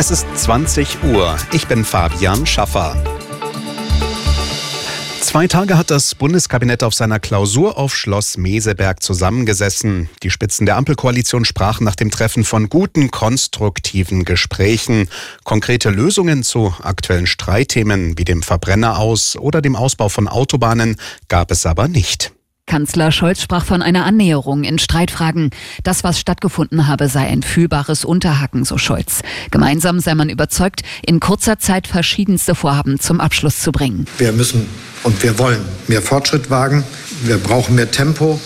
Es ist 20 Uhr. Ich bin Fabian Schaffer. Zwei Tage hat das Bundeskabinett auf seiner Klausur auf Schloss Meseberg zusammengesessen. Die Spitzen der Ampelkoalition sprachen nach dem Treffen von guten, konstruktiven Gesprächen. Konkrete Lösungen zu aktuellen Streitthemen wie dem Verbrenner aus oder dem Ausbau von Autobahnen gab es aber nicht. Kanzler Scholz sprach von einer Annäherung in Streitfragen. Das, was stattgefunden habe, sei ein fühlbares Unterhaken, so Scholz. Gemeinsam sei man überzeugt, in kurzer Zeit verschiedenste Vorhaben zum Abschluss zu bringen. Wir müssen und wir wollen mehr Fortschritt wagen. Wir brauchen mehr Tempo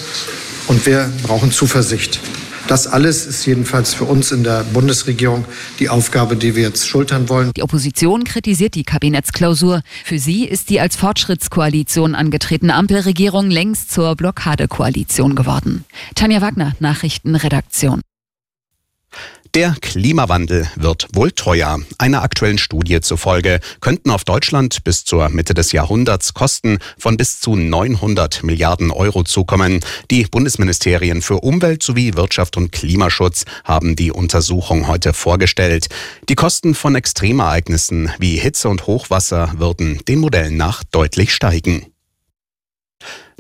und wir brauchen Zuversicht. Das alles ist jedenfalls für uns in der Bundesregierung die Aufgabe, die wir jetzt schultern wollen. Die Opposition kritisiert die Kabinettsklausur. Für sie ist die als Fortschrittskoalition angetretene Ampelregierung längst zur Blockadekoalition geworden. Tanja Wagner, Nachrichtenredaktion. Der Klimawandel wird wohl teuer. Einer aktuellen Studie zufolge könnten auf Deutschland bis zur Mitte des Jahrhunderts Kosten von bis zu 900 Milliarden Euro zukommen. Die Bundesministerien für Umwelt sowie Wirtschaft und Klimaschutz haben die Untersuchung heute vorgestellt. Die Kosten von Extremereignissen wie Hitze und Hochwasser würden den Modellen nach deutlich steigen.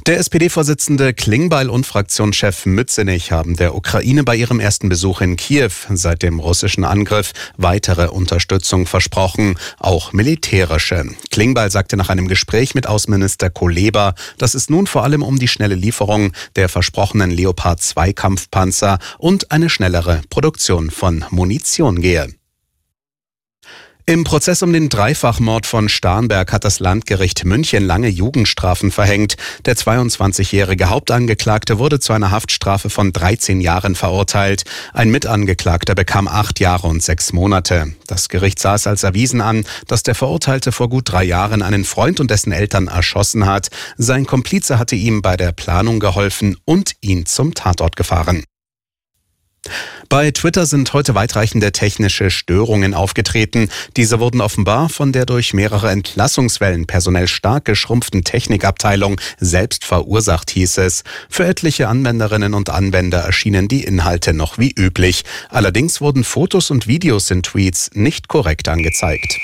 Der SPD-Vorsitzende Klingbeil und Fraktionschef Mützenich haben der Ukraine bei ihrem ersten Besuch in Kiew seit dem russischen Angriff weitere Unterstützung versprochen, auch militärische. Klingbeil sagte nach einem Gespräch mit Außenminister Kuleba, dass es nun vor allem um die schnelle Lieferung der versprochenen Leopard 2 Kampfpanzer und eine schnellere Produktion von Munition gehe. Im Prozess um den Dreifachmord von Starnberg hat das Landgericht München lange Jugendstrafen verhängt. Der 22-jährige Hauptangeklagte wurde zu einer Haftstrafe von 13 Jahren verurteilt. Ein Mitangeklagter bekam acht Jahre und sechs Monate. Das Gericht sah es als erwiesen an, dass der Verurteilte vor gut drei Jahren einen Freund und dessen Eltern erschossen hat. Sein Komplize hatte ihm bei der Planung geholfen und ihn zum Tatort gefahren. Bei Twitter sind heute weitreichende technische Störungen aufgetreten. Diese wurden offenbar von der durch mehrere Entlassungswellen personell stark geschrumpften Technikabteilung selbst verursacht, hieß es. Für etliche Anwenderinnen und Anwender erschienen die Inhalte noch wie üblich. Allerdings wurden Fotos und Videos in Tweets nicht korrekt angezeigt.